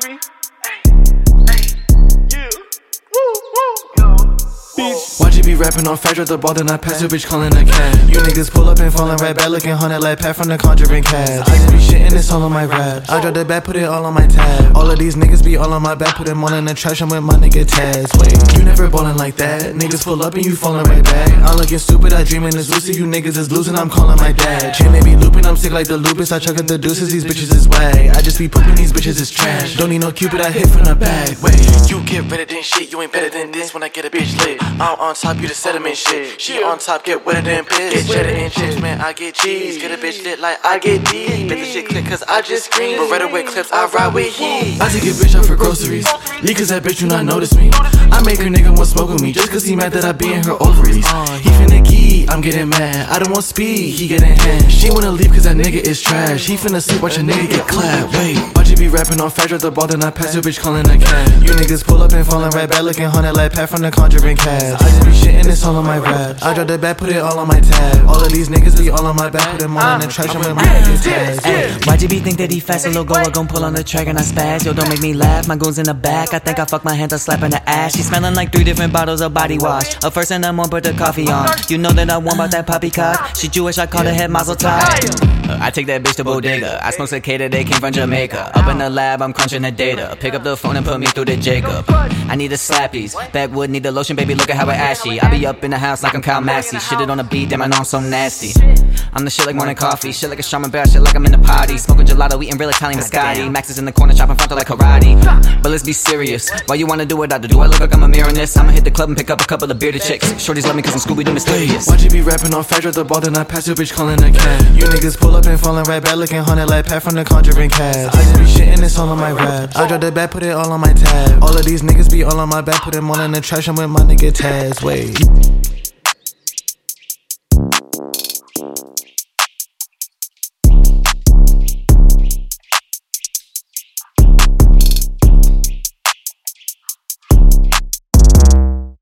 baby. Hey, hey. Woo, woo. Yo. Bitch. Watch rapping on drop the ball, then I pass your bitch calling a cab. You niggas pull up and falling right back, looking haunted like Pat from the Conjuring cast. I just be shitting this all on my rap. I drop the back, put it all on my tab. All of these niggas be all on my back, put them all in the trash. I'm with my nigga Taz. Wait, you never ballin' like that. Niggas pull up and you falling right back. I'm looking stupid, I dreaming it's lucid. You niggas is losing, I'm calling my dad. Chain they be looping, I'm sick like the lupus. I chuck at the deuces, these bitches is wag. I just be pooping, these bitches is trash. Don't need no cupid, I hit from the back. Wait, you get better than shit, you ain't better than this when I get a bitch lit. I'm on top, you the sediment shit. She on top, get wetter than piss. Get cheddar and chips, man, I get cheese. Get a bitch lit like I get D. Bet the shit click cause I just scream. Beretta with clips, I ride with heat. I take a bitch out for groceries. Leave cause that bitch do not notice me. I make her nigga want smoke with me just cause he mad that I be in her ovaries. He finna key, I'm getting mad. I don't want speed, he getting hand. She wanna leave cause that nigga is trash. He finna sleep, watch a nigga get clapped. Wait, watch you be rapping on fat, drop the ball, then I pass your bitch calling a cab. You niggas pull up and falling right back, looking haunted like Pat from the Conjuring cast. I just be shitting this all on my rap. I drop the back, put it all on my tab. All of these niggas be all on my back, put them all in the trash. I'm with my niggas Taz. Ay, why'd you be think that he fast? A little go, I gon' pull on the track and I spaz. Yo, don't make me laugh. My goons in the back. I think I fuck my hands, I slap in the ass. She smelling like three different bottles of body wash. A first and I'm on, put the coffee on. You know that I want about that poppycock. She Jewish, I call her head mazel tov. I take that bitch to bodega. I smoke cicada, they came from Jamaica. Up in the lab, I'm crunching the data. Pick up the phone and put me through the Jacob. I need the slappies. Backwood need the lotion, baby. Look at how it ashy. I be up in the house like I'm Kyle Massey. Shit it on the beat, damn, I know I'm so nasty. I'm the shit like morning coffee. Shit like a Charmin bear, shit like I'm in the party. Smoking gelato, eating real Italian biscotti. Max is in the corner, chopping frontal like karate. But let's be serious. Why you wanna do it? I do. Do I look like I'm a mirror in this? I'ma hit the club and pick up a couple of bearded chicks. Shorties love me cause I'm Scooby Doo mysterious. Why'd you be rapping on fat, drop the ball, then I pass your bitch calling a cat? You niggas pull up and falling right back, looking haunted like Pat from the Conjuring cast. I just be shitting this all on my rap. I drop the back, put it all on my tab. All of these niggas be all on my back, put them all in the trash. I'm with my nigga Taz. Wait.